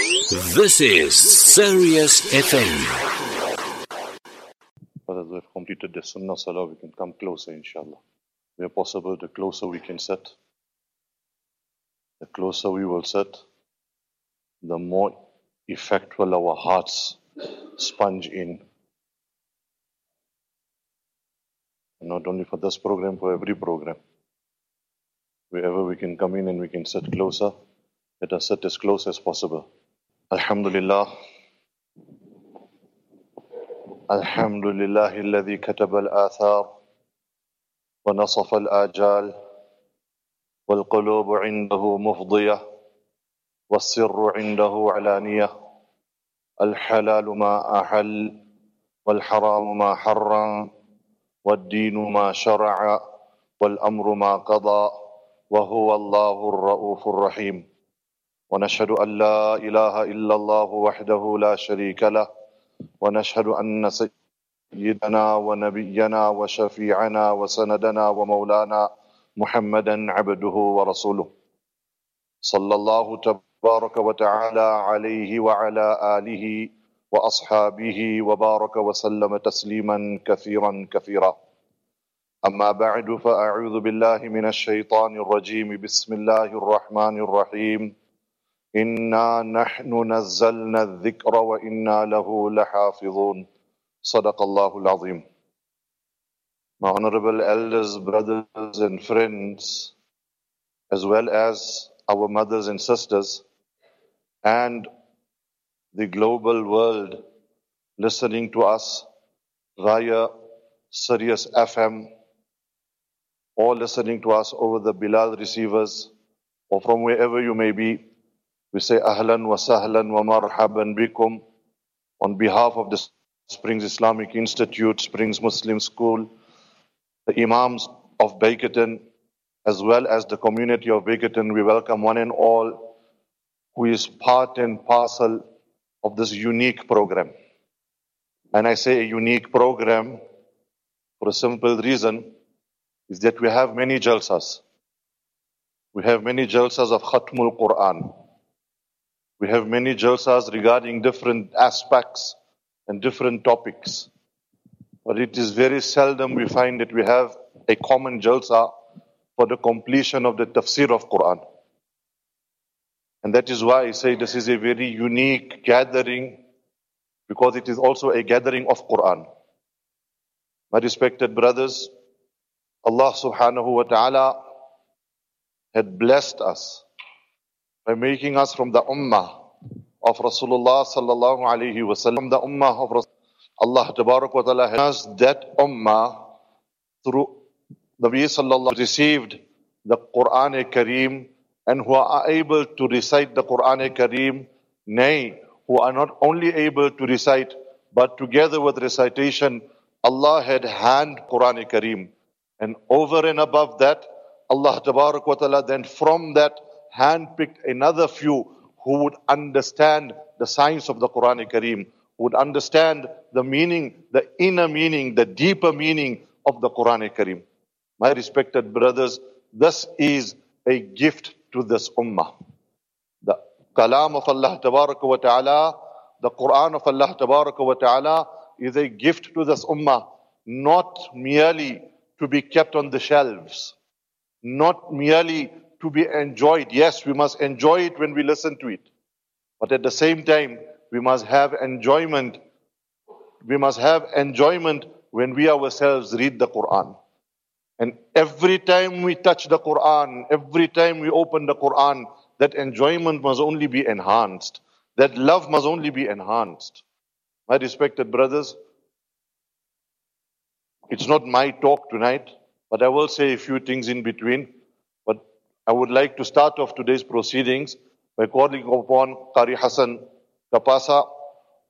This is Sirius FM. Brothers, we've completed the Sunnah Salah, we can come closer, inshallah. Where possible, the closer we can sit, the closer we will sit, the more effectual our hearts sponge in. Not only for this program, for every program. Wherever we can come in and we can sit closer, let us sit as close as possible. Alhamdulillah. الحمد لله الذي كتب الآثار ونصف الآجال والقلوب عنده مفضية والسر عنده علانية الحلال ما أحل والحرام ما حرم والدين ما شرع والأمر ما قضى وهو الله الرؤوف الرحيم ونشهد أن لا إله إلا الله وحده لا شريك له ونشهد أن سيدنا ونبينا وشفيعنا وسندنا ومولانا محمدا عبده ورسوله. صلى الله تبارك وتعالى عليه وعلى آله وأصحابه وبارك وسلم تسليما كثيرا كثيرا. أما بعد فأعوذ بالله من الشيطان الرجيم. بسم الله الرحمن الرحيم. إنا نحن نزلنا الذكر وإنا له لحافظون صدق الله العظيم My honorable elders, brothers and friends, as well as our mothers and sisters, and the global world listening to us via Sirius FM or listening to us over the Bilal receivers or from wherever you may be, we say ahlan wa sahlan wa marhaban bikum on behalf of the Springs Islamic Institute, Springs Muslim School, the Imams of Bakerton, as well as the community of Bakerton. We welcome one and all who is part and parcel of this unique program. And I say a unique program for a simple reason is that we have many jalsas. We have many jalsas of Khatmul Quran. We have many jalsas regarding different aspects and different topics. But it is very seldom we find that we have a common jalsa for the completion of the tafsir of Quran. And that is why I say this is a very unique gathering because it is also a gathering of Quran. My respected brothers, Allah subhanahu wa ta'ala had blessed us by making us from the ummah of Rasulullah sallallahu alayhi wa sallam, the ummah of Rasulullah. Allah tabarak wa ta'ala has that ummah through Nabi sallallahu received the Quran Kareem and who are able to recite the Quran Kareem, nay, who are not only able to recite, but together with recitation, Allah had hand Quran Kareem. And over and above that, Allah Tabarak wa Ta'ala then from that handpicked another few who would understand the science of the Quran Kareem, would understand the meaning, the inner meaning, the deeper meaning of the Quran Kareem. My respected brothers, this is a gift to this ummah. The kalam of Allah wa Ta'ala, the Quran of Allah wa Ta'ala is a gift to this ummah, not merely to be kept on the shelves, not merely to be enjoyed. Yes, we must enjoy it when we listen to it. But at the same time, we must have enjoyment. We must have enjoyment when we ourselves read the Quran. And every time we touch the Quran, every time we open the Quran, that enjoyment must only be enhanced. That love must only be enhanced. My respected brothers, it's not my talk tonight, but I will say a few things in between. I would like to start off today's proceedings by calling upon Qari Hassen Kapasa,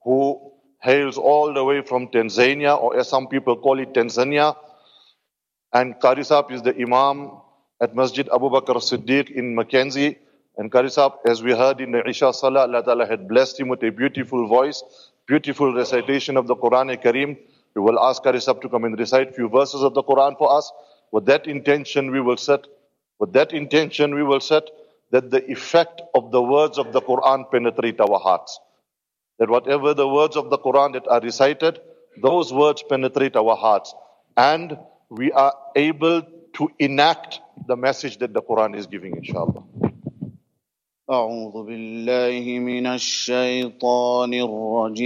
who hails all the way from Tanzania, or as some people call it, Tanzania. And Qari Saab is the Imam at Masjid Abu Bakr Siddiq in Mackenzie. And Qari Saab, as we heard in the Isha Salah, Allah Ta'ala had blessed him with a beautiful voice, beautiful recitation of the Quran Kareem. We will ask Qari Saab to come and recite a few verses of the Quran for us. With that intention, we will sit. With that intention, we will sit. that the effect of the words of the Quran penetrate our hearts. That whatever the words of the Quran that are recited, those words penetrate our hearts. And we are able to enact the message that the Quran is giving, inshallah. أعوذ بالله من الشيطان الرجيم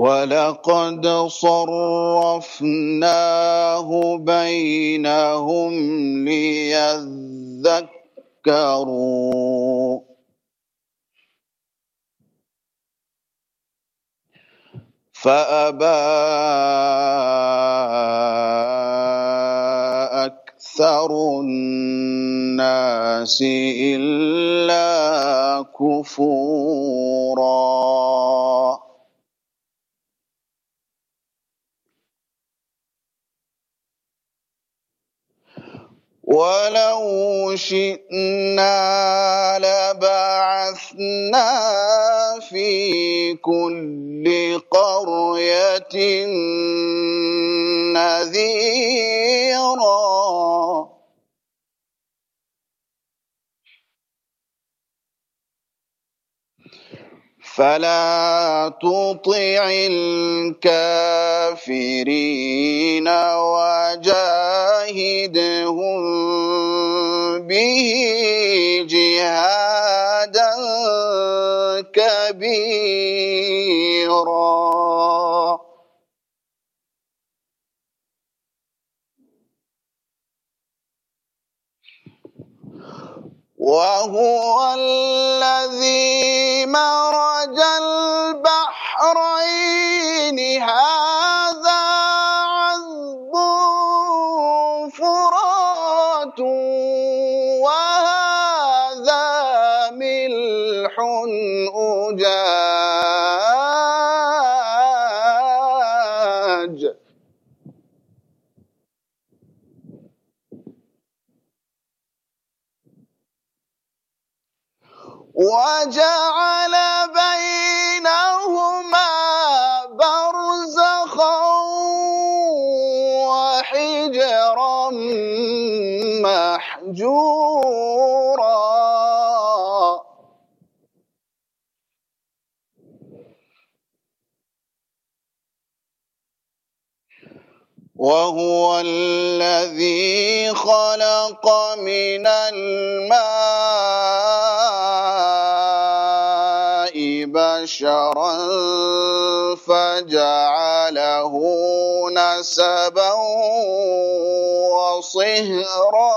ولقد صرفناه بينهم ليذكروا. فأبى أكثر الناس إلا كفورا. ولو شئنا لبعثنا في كل قرية نذيرا. فلا تطع الكافرين وجاهدهم به جهادا كبيرا وهو الذي مرج البحرين. هذا وجعل بينهما برزخا وحجرا محجورا. وهو الذي خلق من الماء فجعله نسبا وصهرا.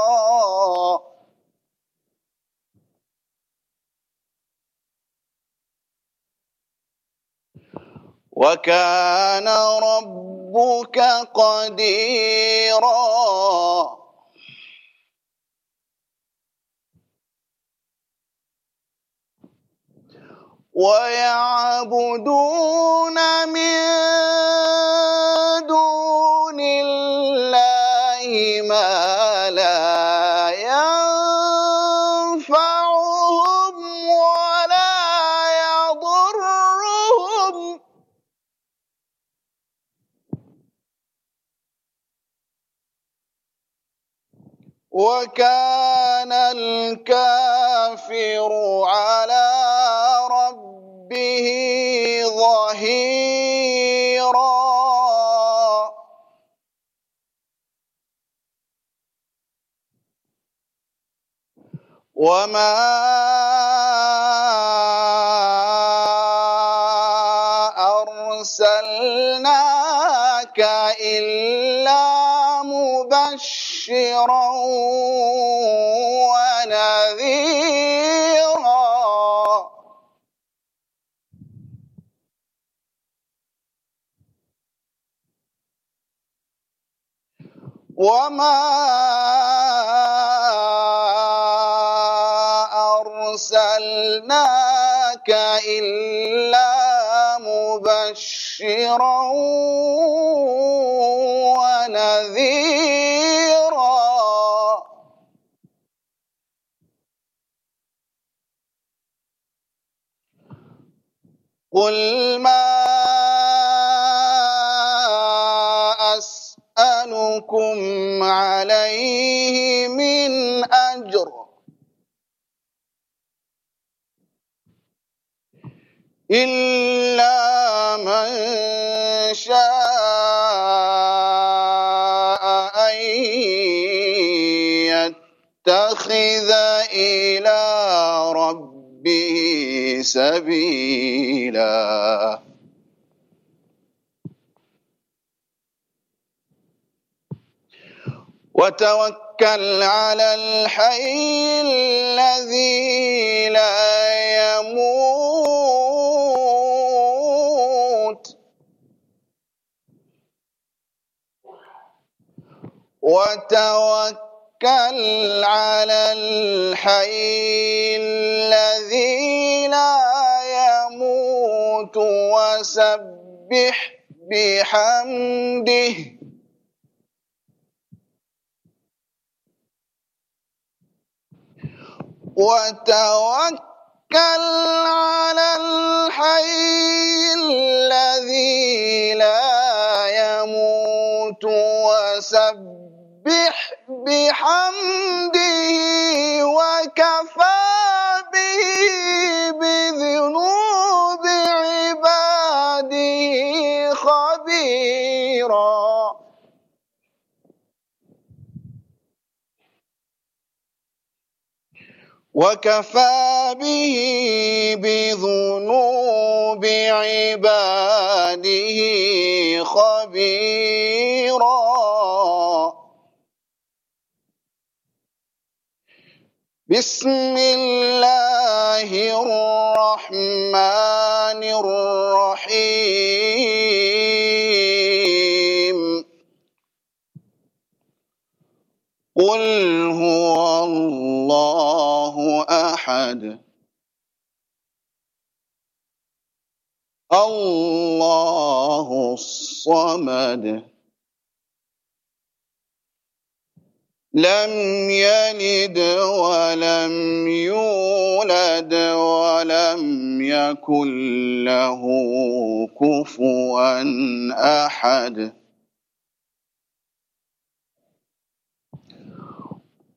وكان ربك قديرا. ويعبدون من دون الله ما لا ينفعهم ولا يضرهم. وكان الكافر على وما أرسلناك إلا مبشرا ونذيرا وما أرسلناك إلا مبشرا ونذيرا. قل ما أسألكم عليه من أجر إلا من شاء أن يتخذ إلى ربه سبيلا. وتوكل على الحي الذي لا يموت. وتوكل على الحي الذي لا يموت. وسبح بحمده. وتوكل على الحي الذي لا يموت وسبح بحمده وكفى به وكفى به بذنوب عباده خبيرا. بسم الله الرحمن الرحيم. قل هو الله أحد. الله الصمد. لم يلد ولم يولد ولم يكن له كفوا أحد.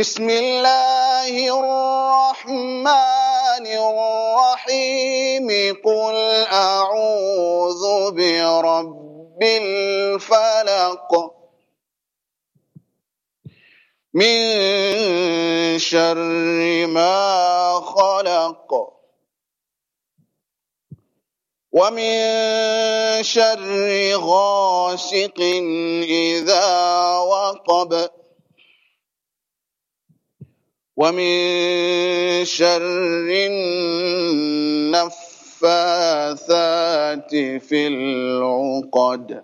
بسم الله الرحمن الرحيم. قل أعوذ برب الفلق من شر ما خلق ومن شر غاسق إذا وقب. ومن شر النفاثات في العقد.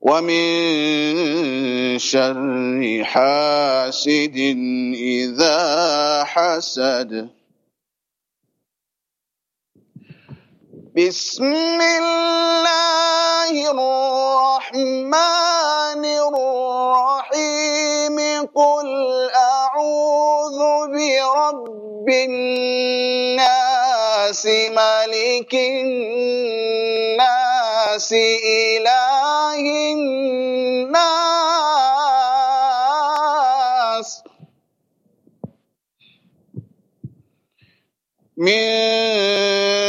ومن شر حاسد إذا حسد. بسم الله الرحمن الرحيم قل أعوذ برب الناس ملك الناس إله الناس من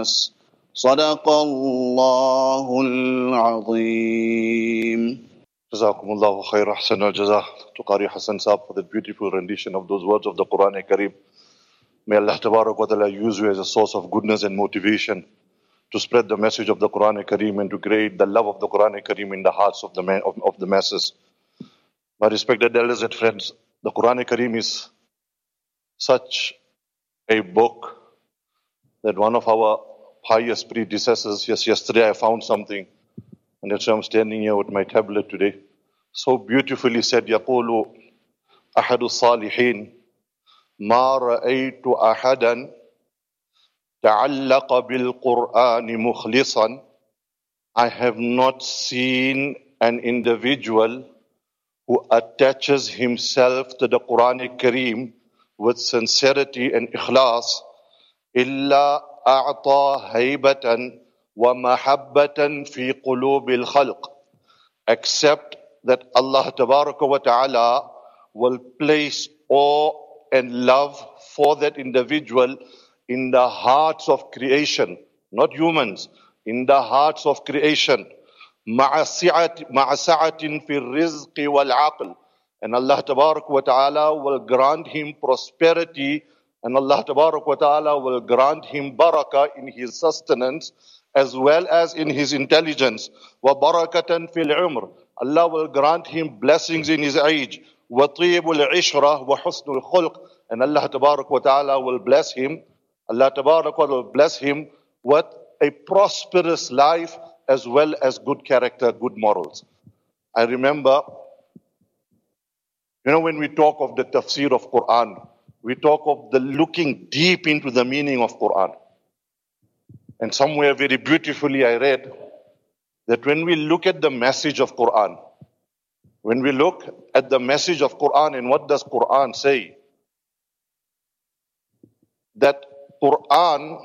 الناس صدق الله العظيم جزاكم الله خير أحسن الجزاء Hassen for the beautiful rendition of those words of the Quran Kareem. May Allah Ta'ala use you as a source of goodness and motivation to spread the message of the Quran Kareem and to create the love of the Quran Kareem in the hearts of the, man, of, of the masses. My respected elders and friends, the Quran Kareem is such a book that one of our pious predecessors, yes, yesterday I found something and that's why I'm standing here with my tablet today. So beautifully said, يقول أحد الصالحين ما رأيت أحدا تعلق بالقرآن مخلصا I have not seen an individual who attaches himself to the Quran Kareem with sincerity and ikhlas إلا أعطى هيبة وَمَحَبَّةً فِي قُلُوبِ الْخَلْقِ Except that Allah wa ta'ala will place awe and love for that individual in the hearts of creation, not humans, in the hearts of creation. مع سعة في الرزق والعقل and Allah wa ta'ala will grant him prosperity and Allah wa ta'ala will grant him barakah in his sustenance as well as in his intelligence. وَبَرَكَةً فِي الْعُمْرِ Allah will grant him blessings in his age. وَطِيبُ الْعِشْرَةِ وَحُسْنُ الْخُلْقِ And Allah Tabarak wa Ta'ala will bless him. Allah Tabarak wa will bless him with a prosperous life as well as good character, good morals. I remember, you know, when we talk of the tafsir of Quran, we talk of the looking deep into the meaning of Quran. And somewhere very beautifully I read that when we look at the message of Quran, when we look at the message of Quran and what does Quran say? That Quran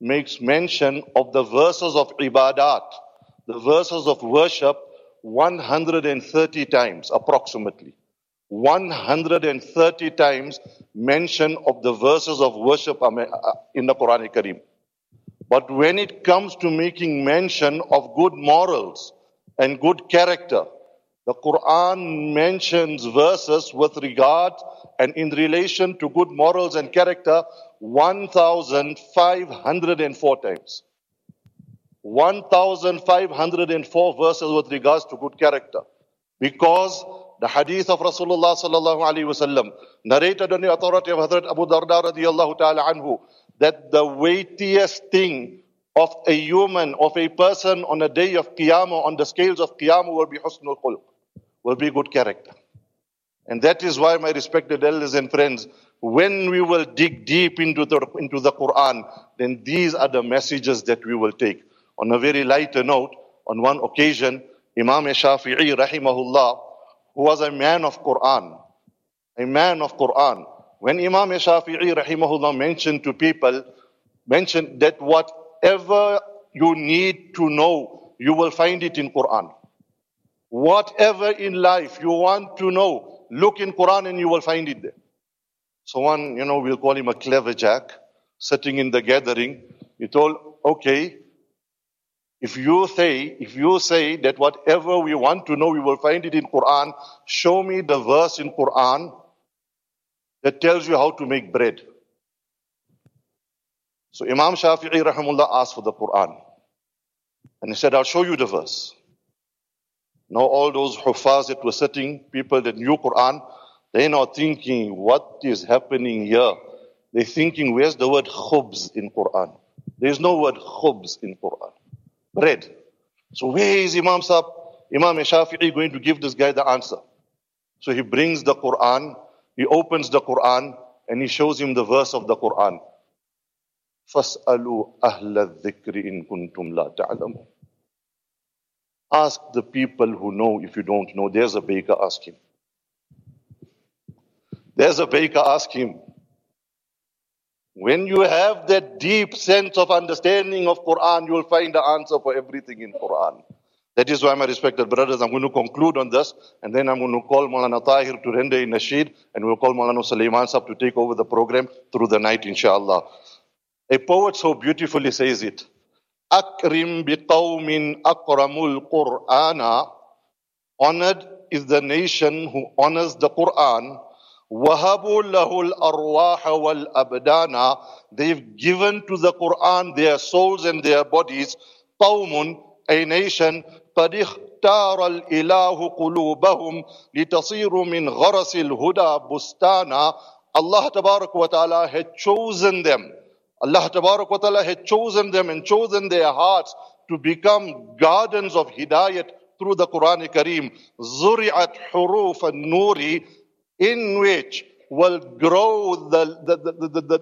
makes mention of the verses of ibadat, the verses of worship 130 times approximately. 130 times mention of the verses of worship uh, in the Quran Kareem. But when it comes to making mention of good morals and good character, the Quran mentions verses with regard and in relation to good morals and character 1,504 times. 1,504 verses with regards to good character. Because the hadith of Rasulullah sallallahu alaihi wasallam narrated on the authority of Hazrat Abu Darda radiallahu ta'ala anhu that the weightiest thing of a human, of a person on a day of Qiyamah, on the scales of Qiyamah will be husnul khulq, will be good character. And that is why, my respected elders and friends, when we will dig deep into the, into the Quran, then these are the messages that we will take. On a very lighter note, on one occasion, Imam Shafi'i rahimahullah, who was a man of Quran, a man of Quran, when Imam Shafi'i rahimahullah mentioned to people, mentioned that whatever you need to know, you will find it in Quran. Whatever in life you want to know, look in Quran and you will find it there. So one, you know, we'll call him a clever jack, sitting in the gathering. He told, okay, if you say, if you say that whatever we want to know, we will find it in Quran, show me the verse in Quran that tells you how to make bread. So Imam Shafi'i rahimullah asked for the Quran. And he said, I'll show you the verse. Now all those hufaz that were sitting, people that knew Quran, they're now thinking, what is happening here? They're thinking, where's the word khubz in Quran? There's no word khubz in Quran Bread. So where is Imam Sahib, Imam Shafi'i going to give this guy the answer? So he brings the Quran he opens the Quran and he shows him the verse of the Quran. فَاسْأَلُوا أَهْلَ الذِّكْرِ إِن كُنْتُمْ لَا تَعْلَمُونَ Ask the people who know if you don't know. There's a baker asking. There's a baker, ask him. When you have that deep sense of understanding of Quran, you will find the answer for everything in Quran. That is why, my respected brothers, I'm going to conclude on this, and then I'm going to call Maulana Taahir to render in Nasheed, and we'll call Maulana Sulaiman to take over the program through the night, inshallah. A poet so beautifully says it. Akrim biqawmin akramul Qur'ana. Honored is the nation who honors the Quran. Wahabu lahul arwah wal abdana. They've given to the Quran their souls and their bodies. Qawmun, a nation قد اختار الإله قلوبهم لتصير من غرس الهدى بستانا Allah Tabarak wa Ta'ala had chosen them. Allah Tabarak wa Ta'ala had chosen them and chosen their hearts to become gardens of hidayat through the Quran Kareem. Zuri'at huruf al-nuri in which will grow the, the, the, the, the,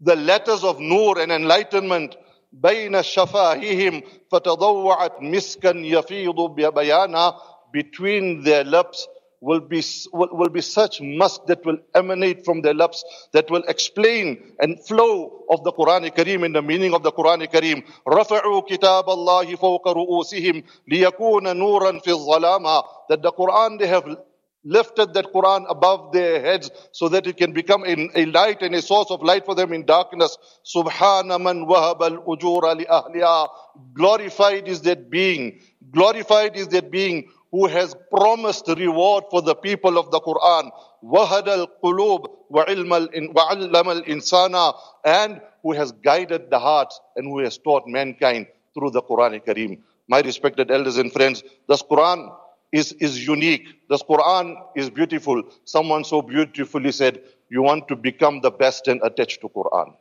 the letters of nur and enlightenment بين شفاههم فتضوعت مسكا يفيض بيانا between their lips will be, will, will be such musk that will emanate from their lips that will explain and flow of the Quran Kareem in the meaning of the Quran Kareem. رفعوا كتاب الله فوق رؤوسهم ليكون نورا في الظلام that the Quran they have lifted that Quran above their heads so that it can become a, a light and a source of light for them in darkness. Subhana man wahab ahliha. Glorified is that being. Glorified is that being who has promised reward for the people of the Quran. Wahad al qulub wa al insana. And who has guided the hearts and who has taught mankind through the Quran Kareem. My respected elders and friends, this Quran is, is unique. This Quran is beautiful. Someone so beautifully said, you want to become the best and attached to Quran.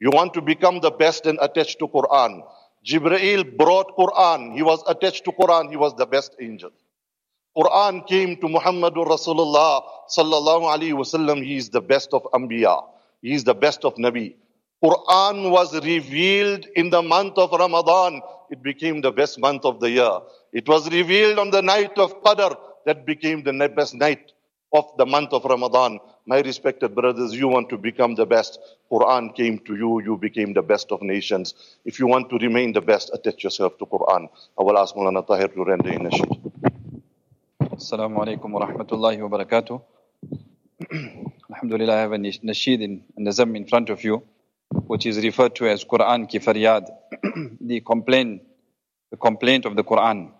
You want to become the best and attached to Quran. Jibreel brought Quran. He was attached to Quran. He was the best angel. Quran came to Muhammadur Rasulullah sallallahu alaihi wasallam. He is the best of Anbiya. He is the best of Nabi. Quran was revealed in the month of Ramadan. It became the best month of the year. It was revealed on the night of Qadr. That became the best night of the month of Ramadan. My respected brothers, you want to become the best. Quran came to you. You became the best of nations. If you want to remain the best, attach yourself to Quran. I will ask Mulana Taahir to render in. Assalamu alaikum wa rahmatullahi wa barakatuh. Alhamdulillah, I have a nasheed in Nazam in front of you, which is referred to as Quran ki faryad, the complaint, the complaint of the Quran.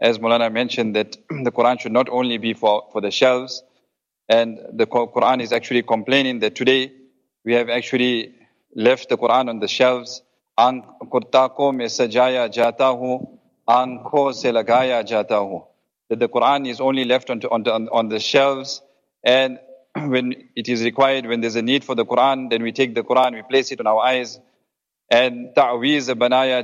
As Mulana mentioned that the Quran should not only be for, for the shelves, and the Quran is actually complaining that today we have actually left the Quran on the shelves. That the Quran is only left on, on, on the shelves, and when it is required, when there's a need for the Quran, then we take the Quran, we place it on our eyes, and ta'wiz banaya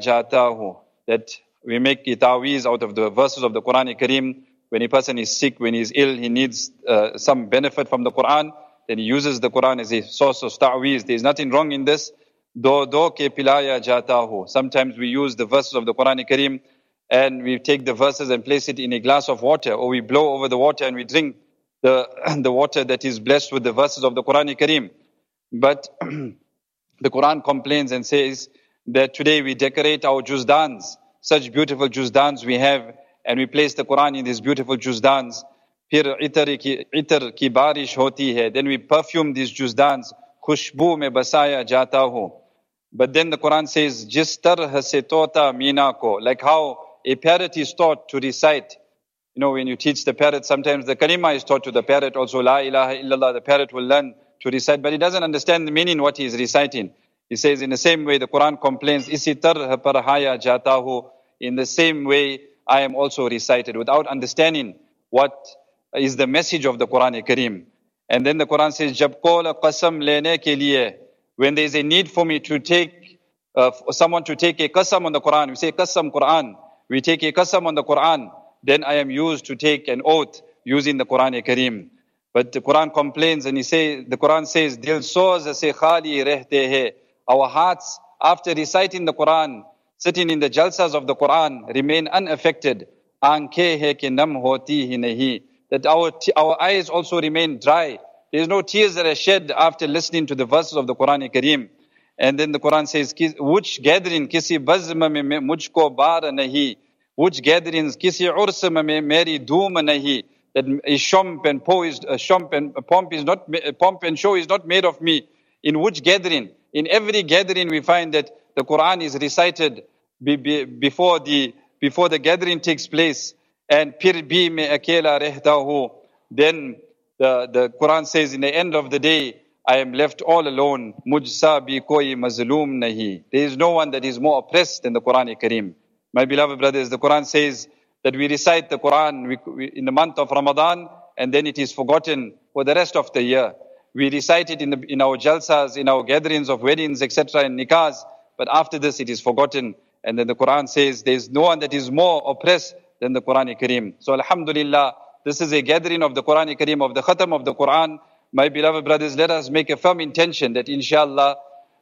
that we make a ta'wiz out of the verses of the Quran Kareem. When a person is sick, when he is ill, he needs uh, some benefit from the Quran, then he uses the Quran as a source of ta'wiz. There is nothing wrong in this. Sometimes we use the verses of the Quran Kareem and we take the verses and place it in a glass of water, or we blow over the water and we drink the, the water that is blessed with the verses of the Quran Kareem. But the Quran complains and says that today we decorate our juzdans, such beautiful juzdans we have, and we place the Quran in these beautiful juzdans. پھر عطر کی عطر کی then we perfume these juzdans خوشبو me basaya jata ہوں but then the Quran says Jis طرح سے طوطا مینا like how a parrot is taught to recite. You know when you teach the parrot sometimes the kalima is taught to the parrot also la ilaha illallah the parrot will learn to recite. But he doesn't understand the meaning what he is reciting. He says in the same way the Quran complains isi tarh parhaya jata ho in the same way I am also recited without understanding what is the message of the Quran Kareem. And then the Quran says, Jab qasam ke liye, when there is a need for me to take, uh, someone to take a qasam on the Quran, we say qasam Quran, we take a qasam on the Quran, then I am used to take an oath using the Quran Kareem. But the Quran complains and he say, the Quran says, Dil soz se khali rehte hai. Our hearts, after reciting the Quran, sitting in the jalsas of the Quran, remain unaffected. That our, our eyes also remain dry. There's no tears that are shed after listening to the verses of the Quran Kareem. And then the Quran says, which gathering, kisi bazm mein mujhko bar nahi, which gatherings, kisi urs mein meri doom nahi, that a shump and poised, a uh, shump and a pomp is not, a uh, pomp and show is not made of me. In which gathering? In every gathering we find that the Quran is recited be, be, before the, before the gathering takes place. And pir bhi mein akela rehta hu. Then the, the Quran says in the end of the day, I am left all alone. Mujsa bi koi mazloom nahi. There is no one that is more oppressed than the Quran Kareem. My beloved brothers, the Quran says that we recite the Quran in the month of Ramadan and then it is forgotten for the rest of the year. We recite it in, the, in our jalsas, in our gatherings of weddings, etc., and nikahs, but after this it is forgotten. And then the Quran says there is no one that is more oppressed than the Quran Kareem. So Alhamdulillah, this is a gathering of the Quran Kareem, of the Khatam of the Quran. My beloved brothers, let us make a firm intention that inshallah,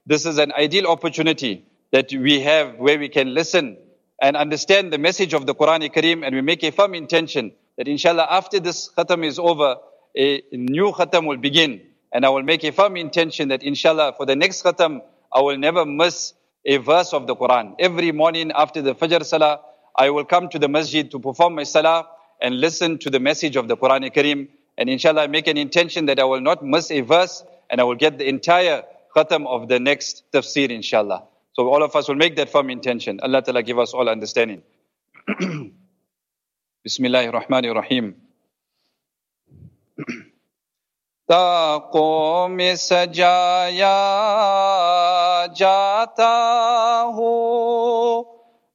this is an ideal opportunity that we have where we can listen and understand the message of the Quran Kareem and we make a firm intention that inshallah after this khatam is over, a new khatam will begin. And I will make a firm intention that inshallah for the next khatam, I will never miss a verse of the Quran. Every morning after the Fajr Salah, I will come to the masjid to perform my Salah and listen to the message of the Quran Kareem. And inshallah, I make an intention that I will not miss a verse and I will get the entire khatam of the next tafsir, inshallah. So all of us will make that firm intention. Allah Ta'ala give us all understanding. Bismillahir Rahmanir Rahim. تاقوں میں سجایا جاتا ہوں،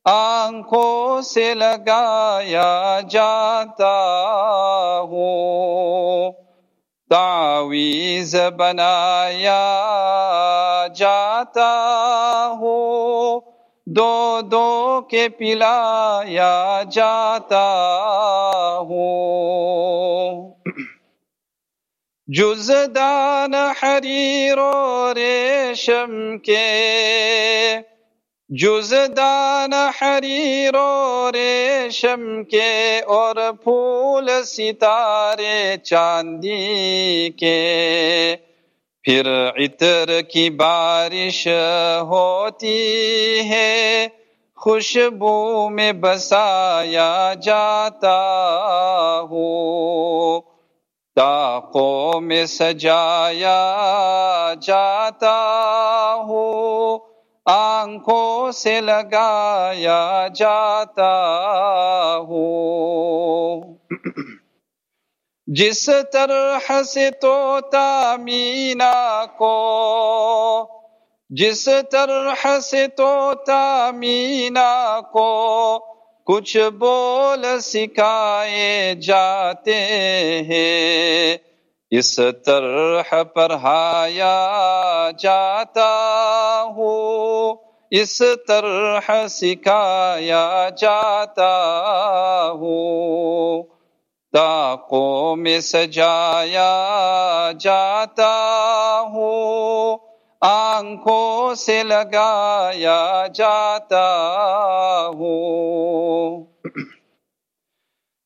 آنکھوں سے لگایا جاتا ہوں۔ تعویز بنایا جاتا ہوں دو دو کے پلایا جاتا ہوں۔ جزدان حریر و ریشم کے۔ جزدان حریر و ریشم کے اور پھول ستارے چاندی کے۔ پھر عطر کی بارش ہوتی ہے، خوشبو میں بسایا جاتا ہوں تاقوں میں سجایا جاتا ہو آنکھوں سے لگایا جاتا ہو جس طرح سے توتا مینا کو، جس طرح سے توتا مینا کو کچھ بول سکھائے جاتے ہیں۔ اس طرح پڑھایا جاتا ہو اس طرح سکھایا جاتا ہو تاقوں میں سجایا جاتا ہو آنکھوں سے لگایا جاتا ہوں۔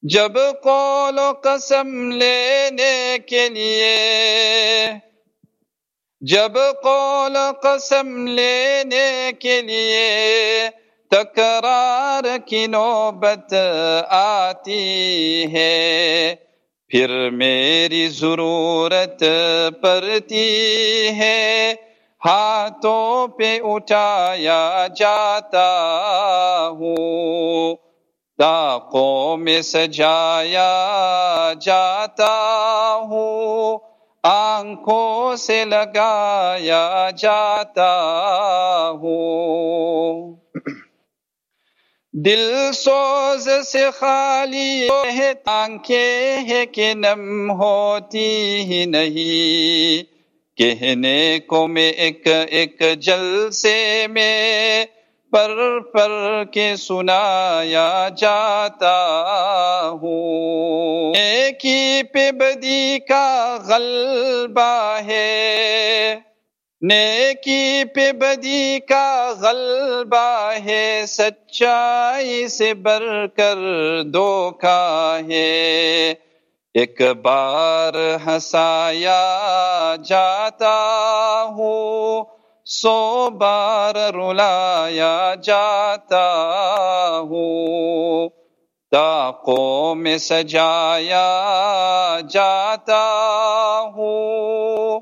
جب قول و قسم لینے کے لیے، جب قول و قسم لینے کے لیے تکرار کی نوبت آتی ہے، پھر میری ضرورت پڑتی ہے۔ ہاتھوں پہ اٹھایا جاتا ہوں۔ تاقوں میں سجایا جاتا ہوں۔ آنکھوں سے لگایا جاتا ہوں۔ دل سوز سے خالی ہے، آنکھیں ہے کہ نم ہوتی ہی نہیں۔ کہنے کو میں ایک ایک جلسے میں پر پر کے سنایا جاتا ہوں۔ ایک ہی پہ بدی کا غلبہ ہے۔ نیکی پہ بدی کا غلبہ ہے۔ سچائی سے بر کر دھوکا ہے۔ ایک بار ہسایا جاتا ہوں، سو بار رلایا جاتا ہوں۔ تاقوں میں سجایا جاتا ہوں،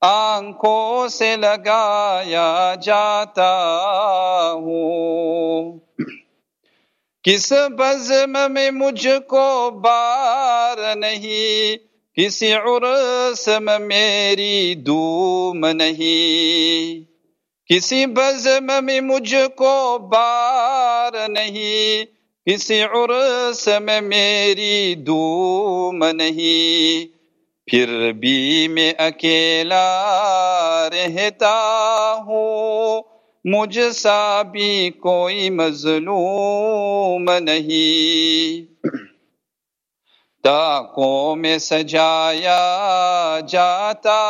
آنکھوں سے لگایا جاتا ہوں۔ کس بزم میں مجھ کو بار نہیں کسی میں میری دوم نہیں۔ کسی بزم میں مجھ کو بار نہیں کسی عرسم میری دوم نہیں۔ پھر بھی میں اکیلا رہتا ہوں مجھ سا بھی کوئی مظلوم نہیں۔ تاکوں میں سجایا جاتا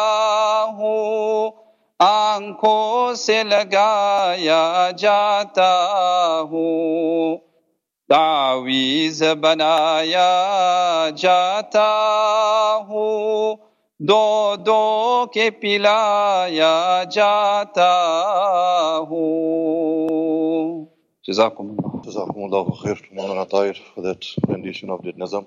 ہوں، آنکھوں سے لگایا جاتا ہوں۔ تعویز بنایا جاتا ہوں दो दो के पिलाया जाता हूँ जजाकुम Jazakumullahu khair to Maulana Tahir for that rendition of the Nazam.